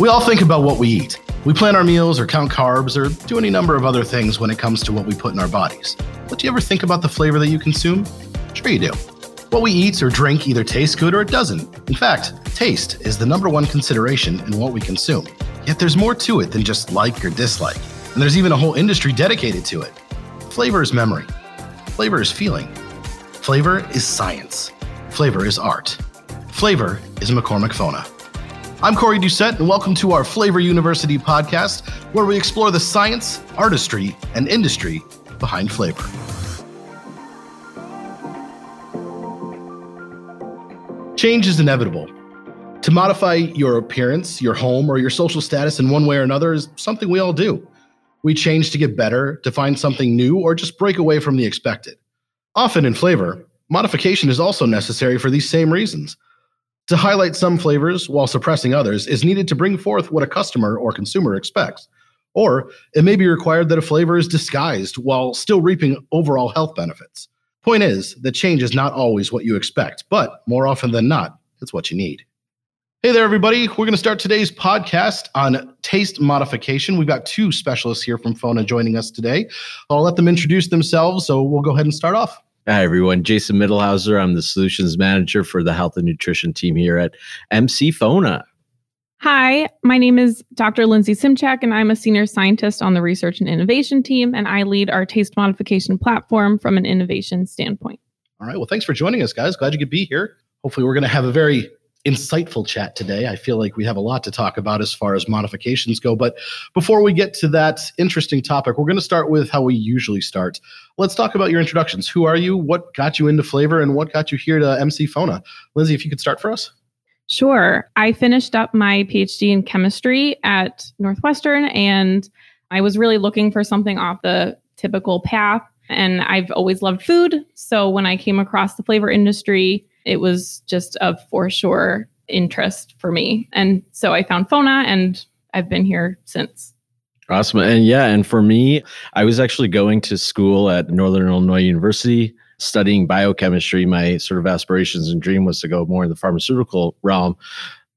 We all think about what we eat. We plan our meals or count carbs or do any number of other things when it comes to what we put in our bodies. But do you ever think about the flavor that you consume? Sure, you do. What we eat or drink either tastes good or it doesn't. In fact, taste is the number one consideration in what we consume. Yet there's more to it than just like or dislike. And there's even a whole industry dedicated to it. Flavor is memory. Flavor is feeling. Flavor is science. Flavor is art. Flavor is McCormick Fona. I'm Corey Doucette, and welcome to our Flavor University podcast, where we explore the science, artistry, and industry behind flavor. Change is inevitable. To modify your appearance, your home, or your social status in one way or another is something we all do. We change to get better, to find something new, or just break away from the expected. Often in flavor, modification is also necessary for these same reasons. To highlight some flavors while suppressing others is needed to bring forth what a customer or consumer expects. Or it may be required that a flavor is disguised while still reaping overall health benefits. Point is that change is not always what you expect, but more often than not, it's what you need. Hey there, everybody. We're going to start today's podcast on taste modification. We've got two specialists here from FONA joining us today. I'll let them introduce themselves, so we'll go ahead and start off. Hi, everyone. Jason Mittelhauser. I'm the solutions manager for the health and nutrition team here at MC FONA. Hi, my name is Dr. Lindsay Simchak, and I'm a senior scientist on the research and innovation team, and I lead our taste modification platform from an innovation standpoint. All right. Well, thanks for joining us, guys. Glad you could be here. Hopefully, we're going to have a very insightful chat today. I feel like we have a lot to talk about as far as modifications go. But before we get to that interesting topic, we're going to start with how we usually start. Let's talk about your introductions. Who are you? What got you into flavor? And what got you here to MC Fona? Lindsay, if you could start for us. Sure. I finished up my PhD in chemistry at Northwestern, and I was really looking for something off the typical path. And I've always loved food. So when I came across the flavor industry, it was just of for sure interest for me. And so I found FONA and I've been here since. Awesome. And yeah, and for me, I was actually going to school at Northern Illinois University studying biochemistry. My sort of aspirations and dream was to go more in the pharmaceutical realm.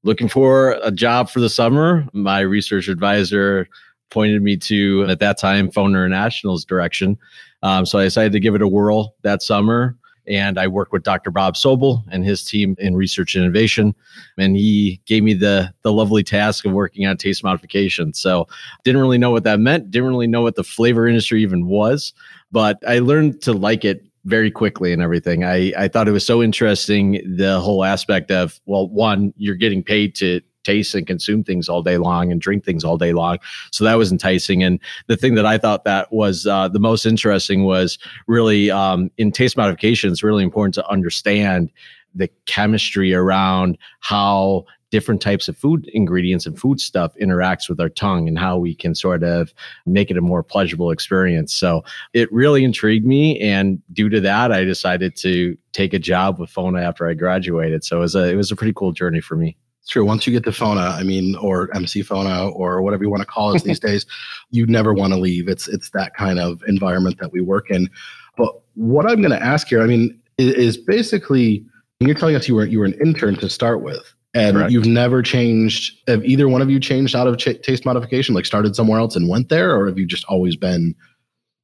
Looking for a job for the summer, my research advisor pointed me to, at that time, FONA International's direction. Um, so I decided to give it a whirl that summer and I work with Dr. Bob Sobel and his team in research and innovation. And he gave me the the lovely task of working on taste modification. So didn't really know what that meant, didn't really know what the flavor industry even was, but I learned to like it very quickly and everything. I, I thought it was so interesting the whole aspect of well, one, you're getting paid to taste and consume things all day long and drink things all day long. So that was enticing. And the thing that I thought that was uh, the most interesting was really um, in taste modification, it's really important to understand the chemistry around how different types of food ingredients and food stuff interacts with our tongue and how we can sort of make it a more pleasurable experience. So it really intrigued me. And due to that, I decided to take a job with FONA after I graduated. So it was a, it was a pretty cool journey for me. It's true. Once you get to FONA, I mean, or MC FONA, or whatever you want to call it these days, you never want to leave. It's it's that kind of environment that we work in. But what I'm going to ask here, I mean, is, is basically you're telling us you were you were an intern to start with, and Correct. you've never changed. Have either one of you changed out of ch- taste modification, like started somewhere else and went there, or have you just always been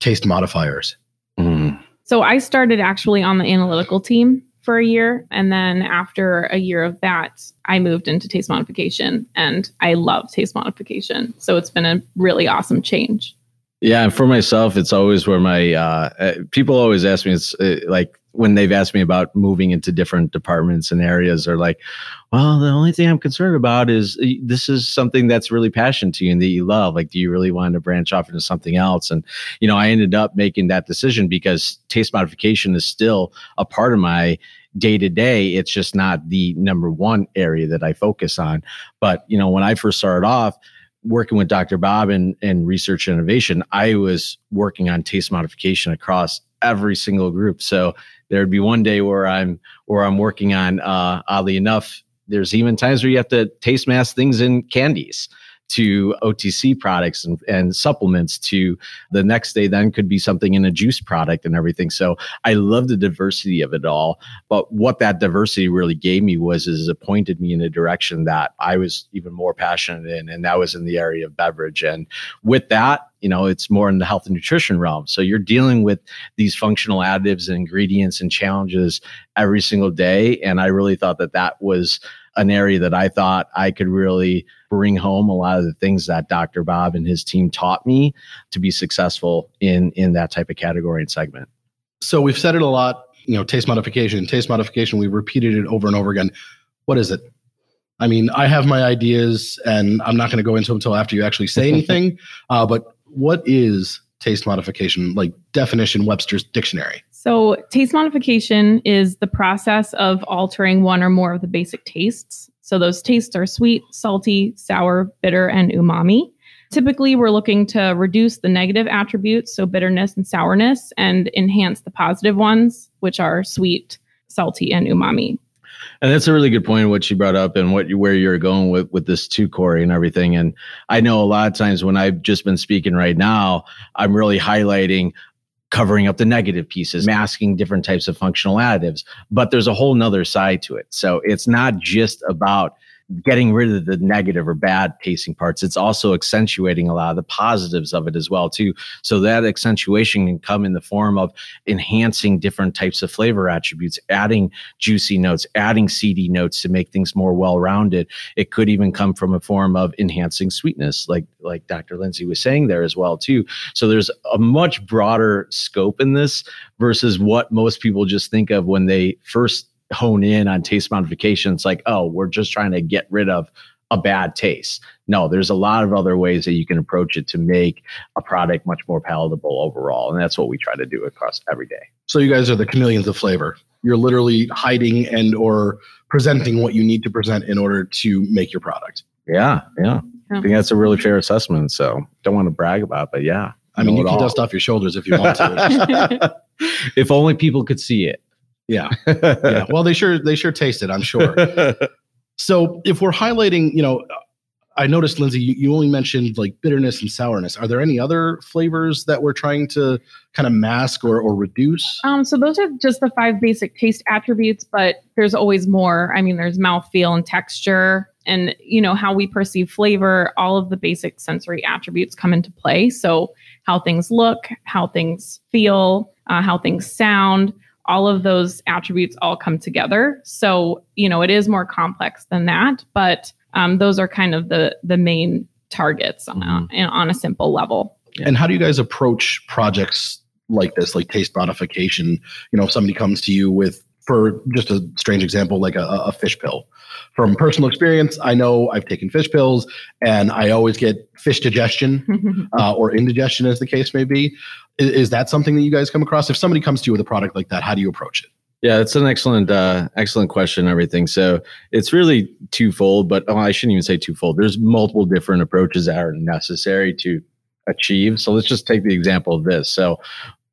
taste modifiers? Mm. So I started actually on the analytical team for a year. And then after a year of that, I moved into taste modification and I love taste modification. So it's been a really awesome change. Yeah. And for myself, it's always where my uh, uh people always ask me, it's uh, like when they've asked me about moving into different departments and areas, they're like, well, the only thing I'm concerned about is uh, this is something that's really passionate to you and that you love. Like, do you really want to branch off into something else? And, you know, I ended up making that decision because taste modification is still a part of my day to day. It's just not the number one area that I focus on. But, you know, when I first started off, working with Dr. Bob and, and research innovation, I was working on taste modification across every single group. So there'd be one day where I'm where I'm working on uh, oddly enough there's even times where you have to taste mask things in candies to OTC products and, and supplements to the next day then could be something in a juice product and everything. So I love the diversity of it all. But what that diversity really gave me was is it pointed me in a direction that I was even more passionate in, and that was in the area of beverage. And with that, you know it's more in the health and nutrition realm so you're dealing with these functional additives and ingredients and challenges every single day and i really thought that that was an area that i thought i could really bring home a lot of the things that dr bob and his team taught me to be successful in in that type of category and segment. So we've said it a lot you know taste modification taste modification we've repeated it over and over again. What is it? I mean, I have my ideas, and I'm not going to go into them until after you actually say anything. uh, but what is taste modification? Like definition webster's dictionary so taste modification is the process of altering one or more of the basic tastes. So those tastes are sweet salty sour bitter and umami. Typically we're looking to reduce the negative attributes so bitterness and sourness and enhance the positive ones which are sweet salty and umami. And that's a really good point what you brought up and what you where you're going with with this too corey and everything. And i know a lot of times when i've just been speaking right now i'm really highlighting covering up the negative pieces masking different types of functional additives but there's a whole nother side to it. So it's not just about getting rid of the negative or bad tasting parts it's also accentuating a lot of the positives of it as well too. So that accentuation can come in the form of enhancing different types of flavor attributes adding juicy notes adding seedy notes to make things more well-rounded. It could even come from a form of enhancing sweetness like like dr lindsay was saying there as well too. So there's a much broader scope in this versus what most people just think of when they first hone in on taste modification. It's like, oh, we're just trying to get rid of a bad taste. No, there's a lot of other ways that you can approach it to make a product much more palatable overall. And that's what we try to do across every day. So you guys are the chameleons of flavor. You're literally hiding and or presenting what you need to present in order to make your product. Yeah, yeah. I think that's a really fair assessment. So don't want to brag about, it, but yeah. I mean, you can all. dust off your shoulders if you want to. if only people could see it. Yeah. yeah. Well, they sure they sure taste it, I'm sure. so if we're highlighting, you know, I noticed, Lindsay, you, you only mentioned like bitterness and sourness. Are there any other flavors that we're trying to kind of mask or, or reduce? Um, so those are just the five basic taste attributes, but there's always more. I mean, there's mouthfeel and texture and you know how we perceive flavor all of the basic sensory attributes come into play so how things look how things feel uh, how things sound all of those attributes all come together. So, you know, it is more complex than that, but um, those are kind of the the main targets on a, mm-hmm. on a simple level. And how do you guys approach projects like this, like taste modification? You know, if somebody comes to you with, for just a strange example, like a, a fish pill. From personal experience, I know I've taken fish pills and I always get fish digestion uh, or indigestion, as the case may be. Is, is that something that you guys come across? If somebody comes to you with a product like that, how do you approach it? Yeah, it's an excellent, uh, excellent question. everything. So it's really twofold, but oh, I shouldn't even say twofold. There's multiple different approaches that are necessary to achieve. So let's just take the example of this. So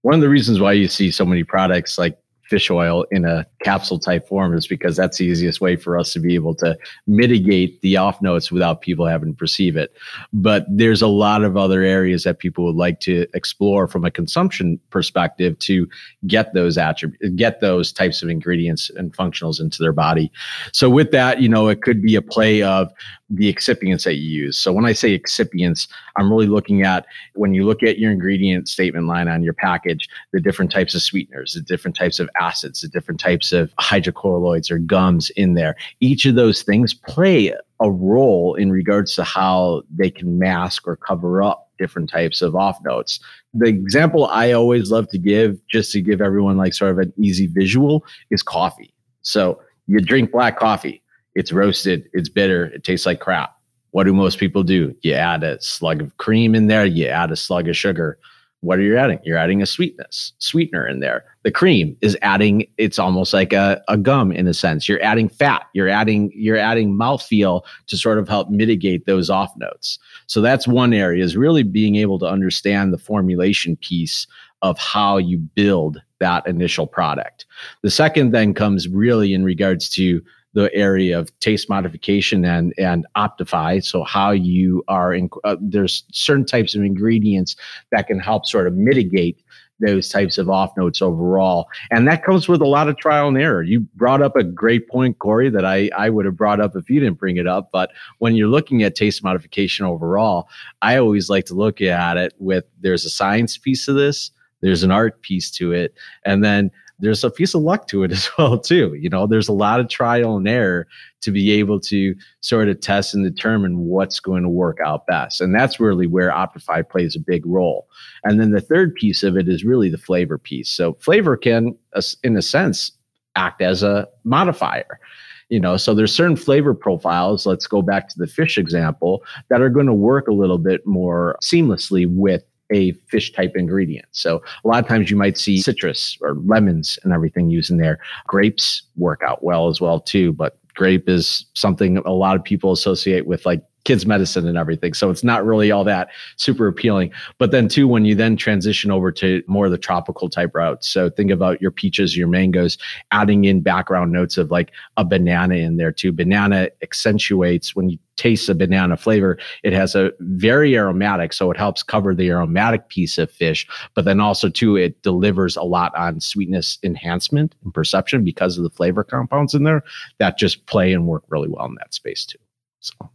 one of the reasons why you see so many products like fish oil in a capsule type form is because that's the easiest way for us to be able to mitigate the off notes without people having to perceive it. But there's a lot of other areas that people would like to explore from a consumption perspective to get those attributes, get those types of ingredients and functionals into their body. So with that, you know, it could be a play of the excipients that you use. So when I say excipients, I'm really looking at when you look at your ingredient statement line on your package, the different types of sweeteners, the different types of acids, the different types of hydrocolloids or gums in there. Each of those things play a role in regards to how they can mask or cover up different types of off notes. The example I always love to give, just to give everyone like sort of an easy visual, is coffee. So you drink black coffee it's roasted, it's bitter, it tastes like crap. What do most people do? You add a slug of cream in there, you add a slug of sugar. What are you adding? You're adding a sweetness, sweetener in there. The cream is adding, it's almost like a, a gum in a sense. You're adding fat, you're adding, you're adding mouthfeel to sort of help mitigate those off notes. So that's one area is really being able to understand the formulation piece of how you build that initial product. The second then comes really in regards to the area of taste modification and and optify. So how you are in, uh, there's certain types of ingredients that can help sort of mitigate those types of off notes overall. And that comes with a lot of trial and error. You brought up a great point, Corey, that I, I would have brought up if you didn't bring it up. But when you're looking at taste modification overall, I always like to look at it with there's a science piece of this, there's an art piece to it, and then there's a piece of luck to it as well too. You know there's a lot of trial and error to be able to sort of test and determine what's going to work out best. And that's really where optify plays a big role. And then the third piece of it is really the flavor piece. So flavor can uh, in a sense act as a modifier you know? So there's certain flavor profiles let's go back to the fish example that are going to work a little bit more seamlessly with a fish type ingredient. So a lot of times you might see citrus or lemons and everything used in there. Grapes work out well as well too, but grape is something a lot of people associate with like kids medicine and everything. So it's not really all that super appealing. But then too when you then transition over to more of the tropical type routes so think about your peaches your mangoes adding in background notes of like a banana in there too. Banana accentuates when you taste a banana flavor it has a very aromatic so it helps cover the aromatic piece of fish but then also too it delivers a lot on sweetness enhancement and perception because of the flavor compounds in there that just play and work really well in that space too so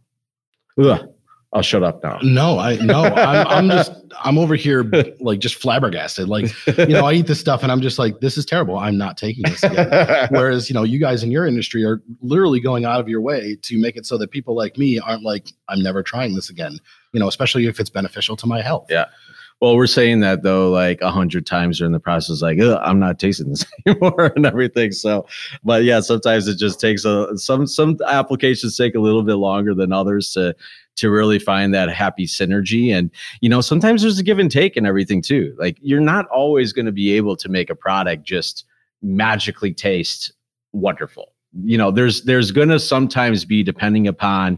Ugh. I'll shut up now. No, I no, I'm, I'm just I'm over here like just flabbergasted. Like you know, I eat this stuff and I'm just like, this is terrible. I'm not taking this again. Whereas you know, you guys in your industry are literally going out of your way to make it so that people like me aren't like, I'm never trying this again. You know, especially if it's beneficial to my health. Yeah. Well, we're saying that though, like a hundred times during the process, like I'm not tasting this anymore and everything. So, but yeah, sometimes it just takes a some some applications take a little bit longer than others to to really find that happy synergy. And you know, sometimes there's a give and take and everything too. Like you're not always going to be able to make a product just magically taste wonderful you know there's there's to sometimes be depending upon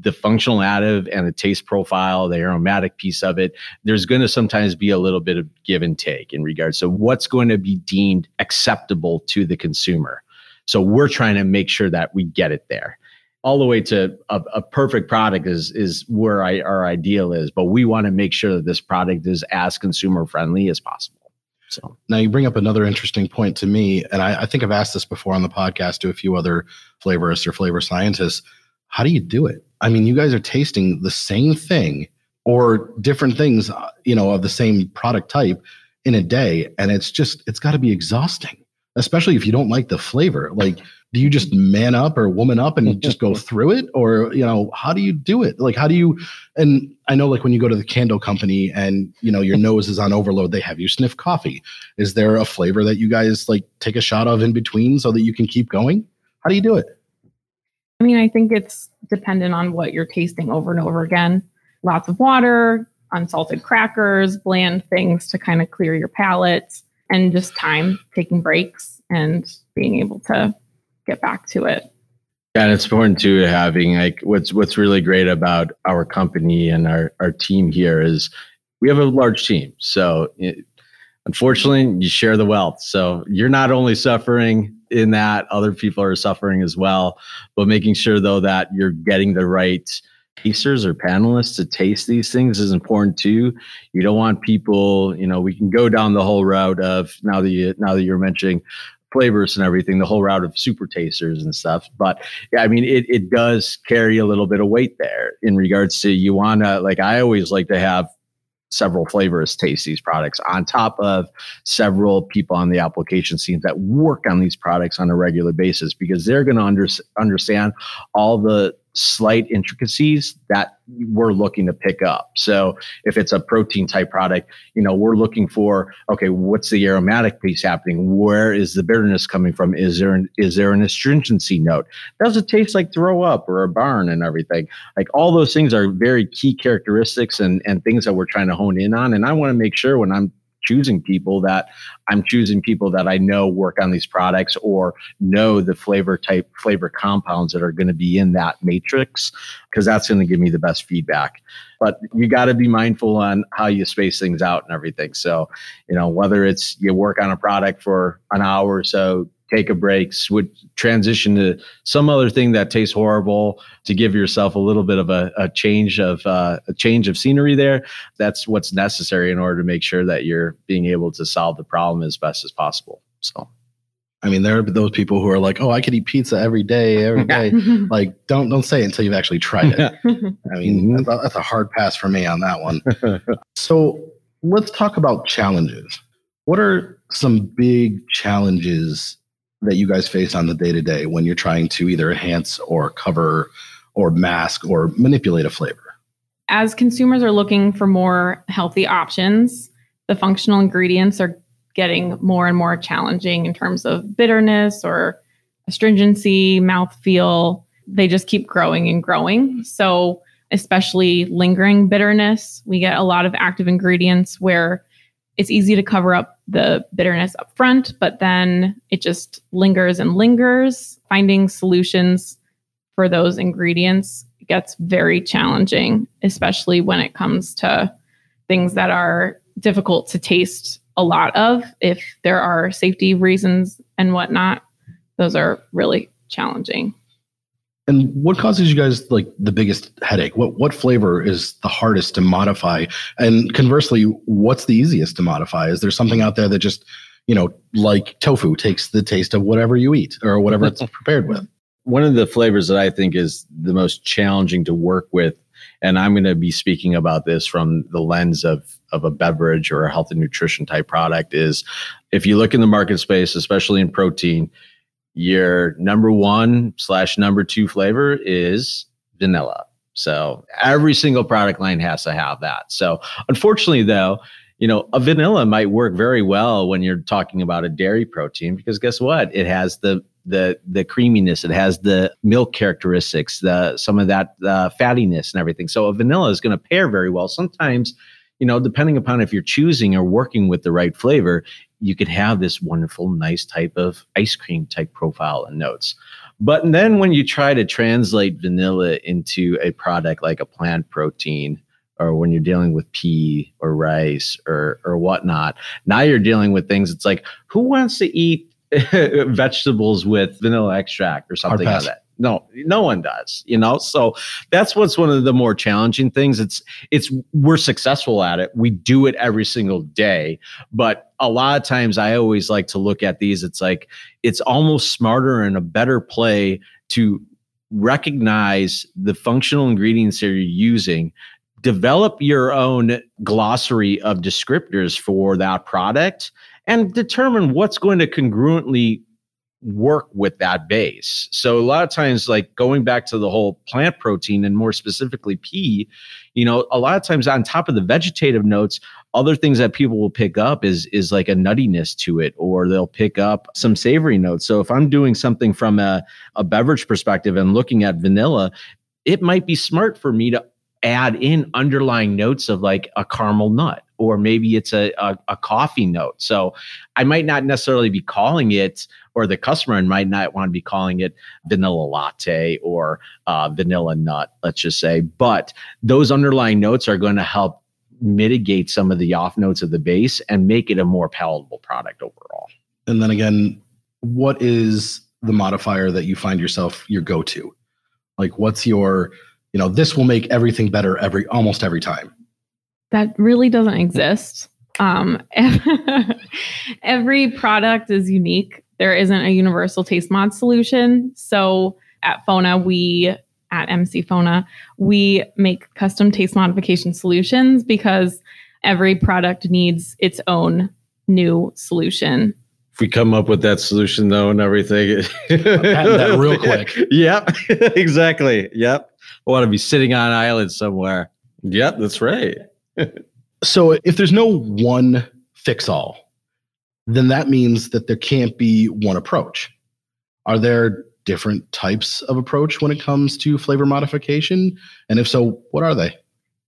the functional additive and the taste profile the aromatic piece of it there's to sometimes be a little bit of give and take in regards to what's going to be deemed acceptable to the consumer. So we're trying to make sure that we get it there. All the way to a, a perfect product is is where I, our ideal is but we want to make sure that this product is as consumer friendly as possible so now you bring up another interesting point to me, and I, I, think I've asked this before on the podcast to a few other flavorists or flavor scientists. How do you do it? I mean, you guys are tasting the same thing or different things, uh, you know, of the same product type in a day, and it's just it's got to be exhausting, especially if you don't like the flavor. Like do you just mm-hmm. man up or woman up and just go through it? Or you know how do you do it? Like how do you and i know like when you go to the candle company and you know your nose is on overload they have you sniff coffee. Is there a flavor that you guys like take a shot of in between so that you can keep going? How do you do it? I mean i think it's dependent on what you're tasting over and over again. Lots of water unsalted crackers bland things to kind of clear your palate and just time taking breaks and being able to get back to it. Yeah, and it's important too having like what's what's really great about our company and our our team here is we have a large team. So it, unfortunately, you share the wealth. So you're not only suffering in that, other people are suffering as well. But making sure though that you're getting the right tasters or panelists to taste these things is important too. You don't want people, you know, we can go down the whole route of now that you now that you're mentioning flavors and everything, the whole route of super tasters and stuff. But yeah, I mean, it, it does carry a little bit of weight there in regards to you want to, like, I always like to have several flavorists taste these products on top of several people on the application team that work on these products on a regular basis because they're going to under, understand all the slight intricacies that we're looking to pick up. So if it's a protein type product, you know, we're looking for okay, what's the aromatic piece happening? Where is the bitterness coming from? Is there an, is there an astringency note? Does it taste like throw up or a barn and everything? Like all those things are very key characteristics and and things that we're trying to hone in on. And I want to make sure when I'm choosing people that I'm choosing people that I know work on these products or know the flavor type flavor compounds that are going to be in that matrix because that's going to give me the best feedback. But you got to be mindful on how you space things out and everything. So, you know, whether it's you work on a product for an hour or so take a break, switch, transition to some other thing that tastes horrible to give yourself a little bit of a, a change of uh, a change of scenery there. That's what's necessary in order to make sure that you're being able to solve the problem as best as possible. So. I mean, there are those people who are like, "Oh, I could eat pizza every day, every day." like, don't don't say it until you've actually tried it. I mean, mm-hmm. that's, a, that's a hard pass for me on that one. so, let's talk about challenges. What are some big challenges that you guys face on the day to day when you're trying to either enhance or cover or mask or manipulate a flavor? As consumers are looking for more healthy options, the functional ingredients are getting more and more challenging in terms of bitterness or astringency, mouthfeel. They just keep growing and growing. So, especially lingering bitterness, we get a lot of active ingredients where it's easy to cover up the bitterness up front, but then it just lingers and lingers. Finding solutions for those ingredients gets very challenging, especially when it comes to things that are difficult to taste a lot of. If there are safety reasons and whatnot, those are really challenging. And what causes you guys like the biggest headache? What what flavor is the hardest to modify? And conversely, what's the easiest to modify? Is there something out there that just, you know, like tofu takes the taste of whatever you eat or whatever it's prepared with? One of the flavors that I think is the most challenging to work with, and I'm going to be speaking about this from the lens of of a beverage or a health and nutrition type product, is if you look in the market space, especially in protein, your number one slash number two flavor is vanilla. So every single product line has to have that. So unfortunately, though, you know, a vanilla might work very well when you're talking about a dairy protein because guess what? It has the the the creaminess, it has the milk characteristics, the some of that uh, fattiness and everything. So a vanilla is going to pair very well. Sometimes you know, depending upon if you're choosing or working with the right flavor, you could have this wonderful, nice type of ice cream type profile and notes. But then when you try to translate vanilla into a product like a plant protein, or when you're dealing with pea or rice or or whatnot, now you're dealing with things. It's like who wants to eat vegetables with vanilla extract or something like that? No no one does you know? So that's what's one of the more challenging things. It's it's we're successful at it. We do it every single day. But a lot of times i always like to look at these. It's like it's almost smarter and a better play to recognize the functional ingredients that you're using develop your own glossary of descriptors for that product and determine what's going to congruently work with that base. So a lot of times, like going back to the whole plant protein and more specifically pea, you know, a lot of times on top of the vegetative notes, other things that people will pick up is is like a nuttiness to it, or they'll pick up some savory notes. So if I'm doing something from a, a beverage perspective and looking at vanilla, it might be smart for me to add in underlying notes of like a caramel nut or maybe it's a, a, a, coffee note. So i might not necessarily be calling it or the customer might not want to be calling it vanilla latte or uh, vanilla nut let's just say. But those underlying notes are going to help mitigate some of the off notes of the base and make it a more palatable product overall. And then again what is the modifier that you find yourself your go-to? Like what's your you know this will make everything better every almost every time that really doesn't exist. Um, every product is unique. There isn't a universal taste mod solution. So at fona we at mc fona we make custom taste modification solutions because every product needs its own new solution. If we come up with that solution though and everything that real quick. Yep exactly. Yep. I want to be sitting on an island somewhere. Yep, that's right. So if there's no one fix all, then that means that there can't be one approach. Are there different types of approach when it comes to flavor modification? And if so, what are they?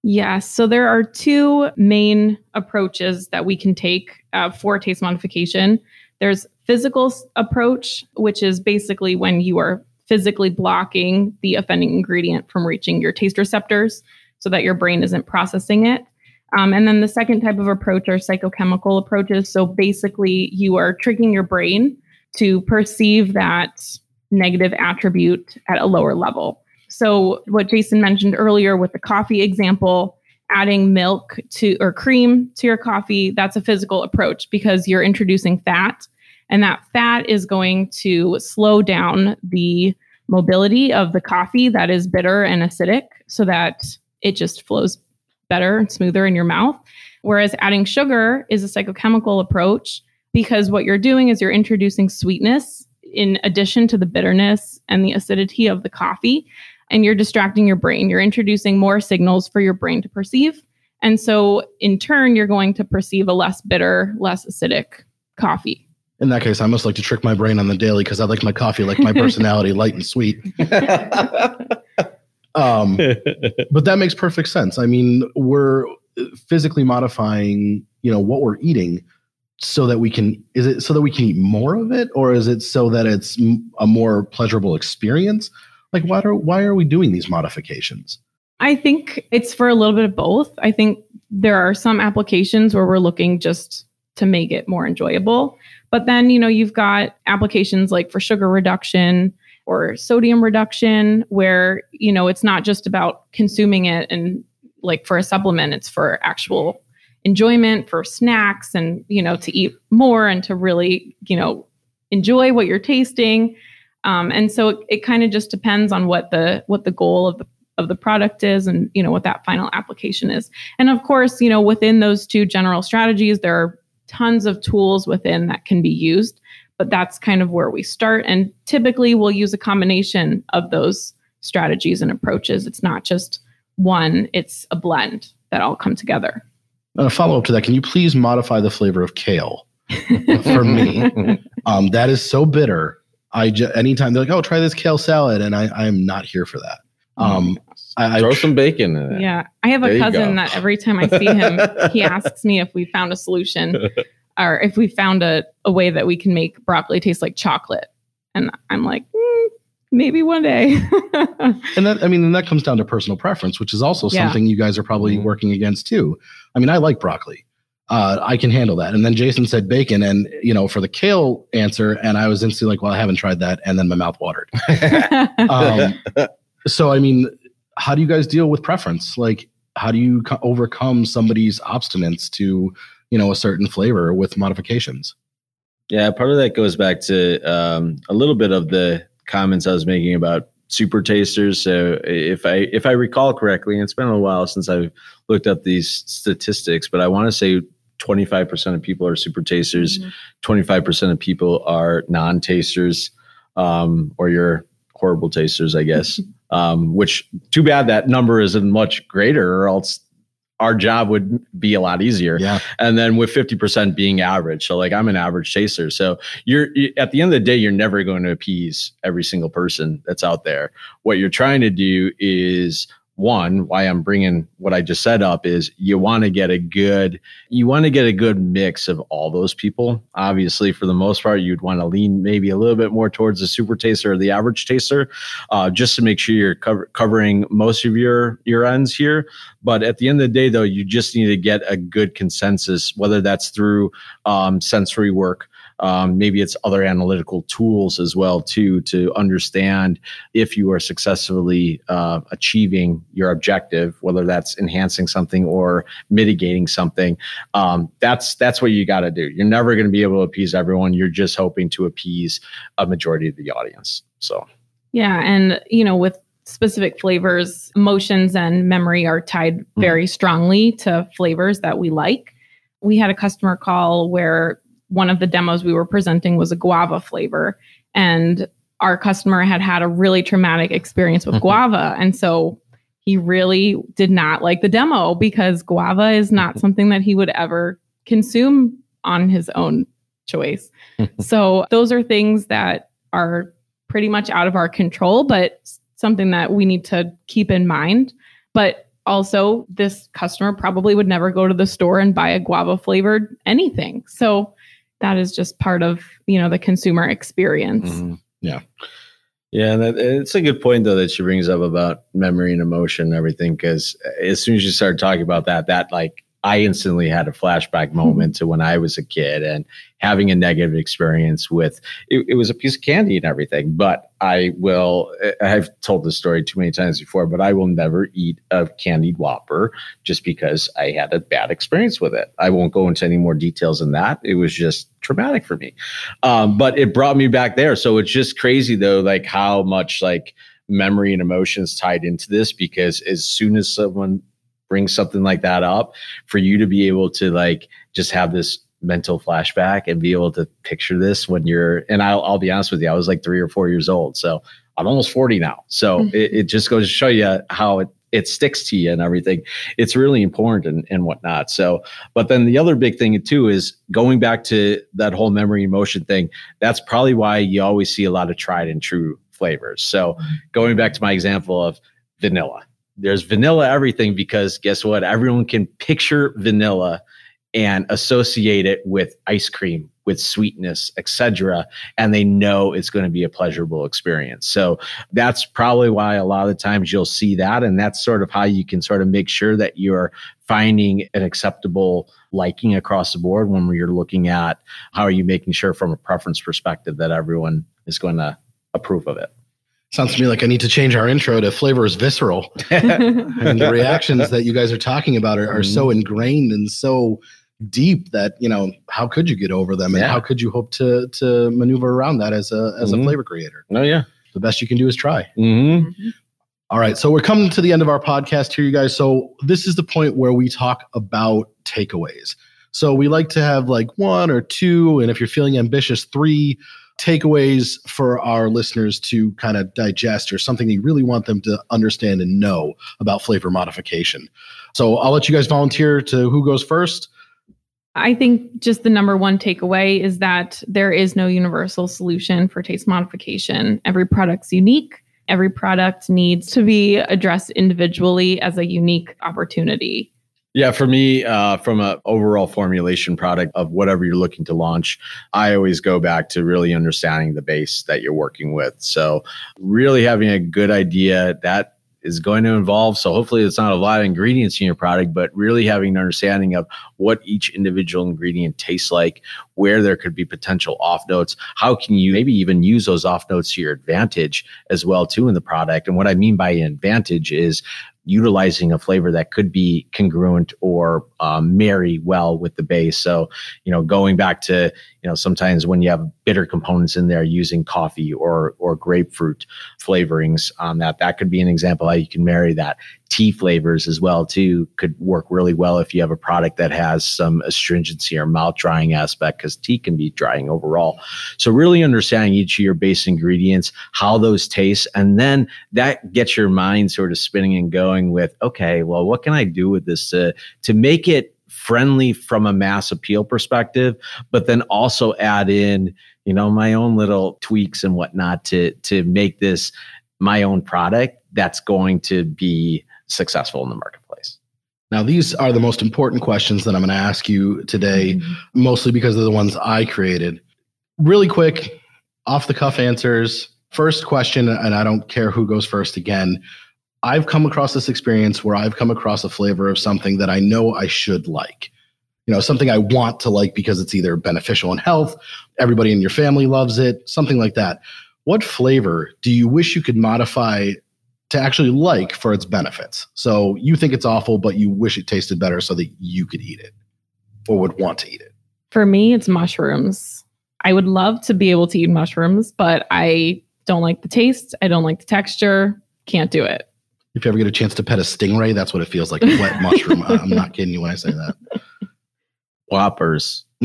Yes. So there are two main approaches that we can take uh, for taste modification. There's physical approach, which is basically when you are physically blocking the offending ingredient from reaching your taste receptors so that your brain isn't processing it. Um, and then the second type of approach are psychochemical approaches. So basically, you are tricking your brain to perceive that negative attribute at a lower level. So, what Jason mentioned earlier with the coffee example, adding milk to or cream to your coffee, that's a physical approach because you're introducing fat, and that fat is going to slow down the mobility of the coffee that is bitter and acidic so that it just flows better and smoother in your mouth. Whereas adding sugar is a psychochemical approach because what you're doing is you're introducing sweetness in addition to the bitterness and the acidity of the coffee, and you're distracting your brain. You're introducing more signals for your brain to perceive. And so, in turn, you're going to perceive a less bitter, less acidic coffee. In that case, I must like to trick my brain on the daily because I like my coffee like my personality, light and sweet. Um, but that makes perfect sense. I mean, we're physically modifying, you know, what we're eating so that we can is it so that we can eat more of it or is it so that it's a more pleasurable experience? Like why are why are we doing these modifications? I think it's for a little bit of both. I think there are some applications where we're looking just to make it more enjoyable but then you know you've got applications like for sugar reduction or sodium reduction where you know it's not just about consuming it and like for a supplement it's for actual enjoyment for snacks and you know to eat more and to really you know enjoy what you're tasting. Um, and so it, it kind of just depends on what the what the goal of the of the product is and you know what that final application is. And of course you know within those two general strategies there are tons of tools within that can be used but that's kind of where we start and typically we'll use a combination of those strategies and approaches it's not just one it's a blend that all come together a uh, follow up to that, can you please modify the flavor of kale for me? um, that is so bitter. I just, anytime they're like, "Oh, try this kale salad," and I I'm not here for that. Oh um, I, Throw I, some bacon in it. Yeah, I have a cousin that every time I see him, he asks me if we found a solution or if we found a, a way that we can make broccoli taste like chocolate, and I'm like, mm, maybe one day. and that, I mean, and that comes down to personal preference, which is also yeah. something you guys are probably mm-hmm. working against too. I mean, I like broccoli. Uh, I can handle that. And then Jason said bacon, and you know, for the kale answer, and I was instantly like, well, I haven't tried that, and then my mouth watered. um, so, I mean, how do you guys deal with preference? Like, how do you co- overcome somebody's obstinance to, you know, a certain flavor with modifications? Yeah, part of that goes back to um, a little bit of the comments I was making about super tasters. So if I if I recall correctly, and it's been a while since I've looked up these statistics, but I want to say 25% of people are super tasters, mm-hmm. 25% of people are non-tasters, um, or you're horrible tasters, I guess. um, which too bad that number isn't much greater, or else our job would be a lot easier. Yeah. And then with 50% being average. So like I'm an average chaser. So you're at the end of the day, you're never going to appease every single person that's out there. What you're trying to do is one why i'm bringing what i just said up is you want to get a good you want to get a good mix of all those people. Obviously for the most part you'd want to lean maybe a little bit more towards the super taster or the average taster uh, just to make sure you're cover- covering most of your your ends here. But at the end of the day though you just need to get a good consensus whether that's through um, sensory work um, maybe it's other analytical tools as well too to understand if you are successfully uh, achieving your objective, whether that's enhancing something or mitigating something. Um, that's that's what you got to do. You're never going to be able to appease everyone. You're just hoping to appease a majority of the audience. So yeah, and you know with specific flavors, emotions and memory are tied hmm. very strongly to flavors that we like. We had a customer call where one of the demos we were presenting was a guava flavor and our customer had had a really traumatic experience with mm-hmm. guava and so he really did not like the demo because guava is not mm-hmm. something that he would ever consume on his own choice so those are things that are pretty much out of our control but something that we need to keep in mind but also this customer probably would never go to the store and buy a guava flavored anything so that is just part of you know the consumer experience mm-hmm. yeah yeah and it's a good point though that she brings up about memory and emotion and everything because as soon as you start talking about that that like I instantly had a flashback moment to when I was a kid and having a negative experience with it, it, was a piece of candy and everything. But I will, I've told this story too many times before, but I will never eat a candied Whopper just because I had a bad experience with it. I won't go into any more details than that. It was just traumatic for me. Um, but it brought me back there. So it's just crazy though, like how much like, memory and emotions tied into this because as soon as someone brings something like that up for you to be able to like just have this mental flashback and be able to picture this when you're and I'll, I'll be honest with you i was like three or four years old so i'm almost 40 now so mm-hmm. it, it just goes to show you how it it sticks to you and everything. It's really important and, and whatnot. So, but then the other big thing too is going back to that whole memory emotion thing. That's probably why you always see a lot of tried and true flavors. So, mm-hmm. going back to my example of vanilla, there's vanilla everything because guess what? Everyone can picture vanilla and associate it with ice cream with sweetness etc and they know it's going to be a pleasurable experience so that's probably why a lot of the times you'll see that and that's sort of how you can sort of make sure that you're finding an acceptable liking across the board when you're looking at how are you making sure from a preference perspective that everyone is going to approve of it Sounds to me like I need to change our intro to flavor is visceral. and the reactions that you guys are talking about are, are so mm-hmm. ingrained and so deep that, you know, how could you get over them and yeah. how could you hope to to maneuver around that as a as mm-hmm. a flavor creator? Oh yeah. The best you can do is try. Mm-hmm. mm-hmm. All right. So we're coming to the end of our podcast here, you guys. So this is the point where we talk about takeaways. So we like to have like one or two, and if you're feeling ambitious, three takeaways for our listeners to kind of digest or something you really want them to understand and know about flavor modification. So I'll let you guys volunteer to who goes first. I think just the number one takeaway is that there is no universal solution for taste modification. Every product's unique. Every product needs to be addressed individually as a unique opportunity. Yeah, for me, uh, from an overall formulation product of whatever you're looking to launch, I always go back to really understanding the base that you're working with. So, really having a good idea that is going to involve. So hopefully it's not a lot of ingredients in your product, but really having an understanding of what each individual ingredient tastes like, where there could be potential off notes. How can you maybe even use those off notes to your advantage as well too in the product? And what I mean by advantage is utilizing a flavor that could be congruent or um, marry well with the base. So, you know, going back to, you know, sometimes when you have bitter components in there using coffee or or grapefruit flavorings on that, that could be an example how you can marry that tea flavors as well too could work really well if you have a product that has some astringency or mouth drying aspect because tea can be drying overall so really understanding each of your base ingredients how those taste and then that gets your mind sort of spinning and going with okay well what can i do with this to to make friendly from a mass appeal perspective but then also add in you know my own little tweaks and whatnot to to make this my own product that's going to be successful in the marketplace? Now, these are the most important questions that I'm going to ask you today, mm-hmm. mostly because they're the ones I created. Really quick, off the cuff answers. First question, and I don't care who goes first again. I've come across this experience where I've come across a flavor of something that I know I should like. You know, something I want to like because it's either beneficial in health, everybody in your family loves it, something like that. What flavor do you wish you could modify to actually like for its benefits. So you think it's awful, but you wish it tasted better so that you could eat it or would want to eat it. For me, it's mushrooms. I would love to be able to eat mushrooms, but I don't like the taste. I don't like the texture. Can't do it. If you ever get a chance to pet a stingray, that's what it feels like a wet mushroom. I'm not kidding you when I say that. Whoppers.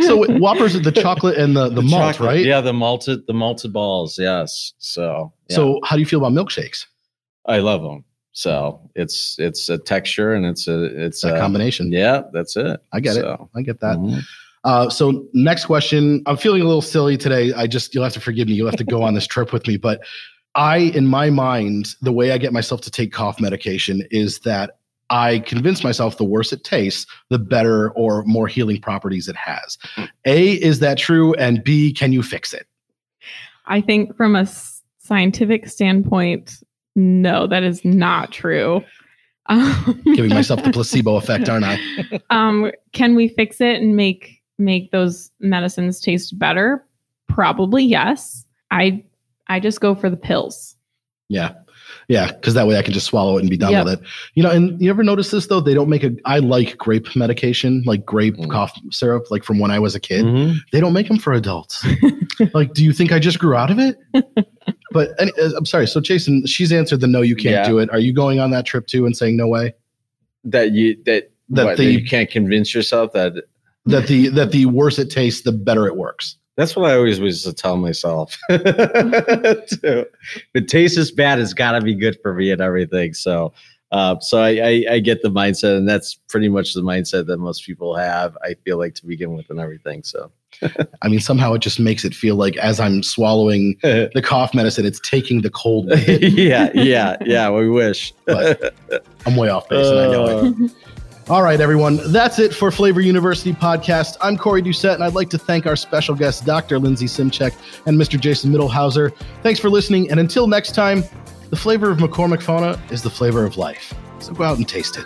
so Whoppers are the chocolate and the the, the malt, chocolate, right? Yeah, the malted the malted balls. Yes. So yeah. so how do you feel about milkshakes? I love them. So it's it's a texture and it's a it's a, a combination. Yeah, that's it. I get so, it. I get that. Mm-hmm. Uh, so next question. I'm feeling a little silly today. I just you'll have to forgive me. You'll have to go on this trip with me. But I, in my mind, the way I get myself to take cough medication is that I convince myself the worse it tastes, the better or more healing properties it has. A, is that true? And B, can you fix it? I think from a scientific standpoint, no, that is not true. Um, Giving myself the placebo effect, aren't I? um, can we fix it and make make those medicines taste better? Probably yes. I I just go for the pills. Yeah. Yeah, because that way I can just swallow it and be done Yep. with it. You know, and you ever notice this though? They don't make a. I like grape medication, like grape Mm. cough syrup, like from when I was a kid. Mhm. They don't make them for adults. like, do you think I just grew out of it? but any, uh, I'm sorry. So, Jason, she's answered the no, you can't Yeah. do it. Are you going on that trip too and saying no way? That you that That what, the- that you can't convince yourself that That the that the worse it tastes, the better it works. That's what I always was to tell myself. it tastes as bad, it's got to be good for me and everything. So, uh, so I, I, I get the mindset, and that's pretty much the mindset that most people have. I feel like to begin with, and everything. So, I mean, somehow it just makes it feel like as I'm swallowing the cough medicine, it's taking the cold. yeah, yeah, yeah. We wish. But I'm way off base, and I know it. All right, everyone. That's it for Flavor University podcast. I'm Corey Doucette, and I'd like to thank our special guests, Dr. Lindsay Simchek and Mr. Jason Middlehauser. Thanks for listening, and until next time, the flavor of McCormick Fauna is the flavor of life. So go out and taste it.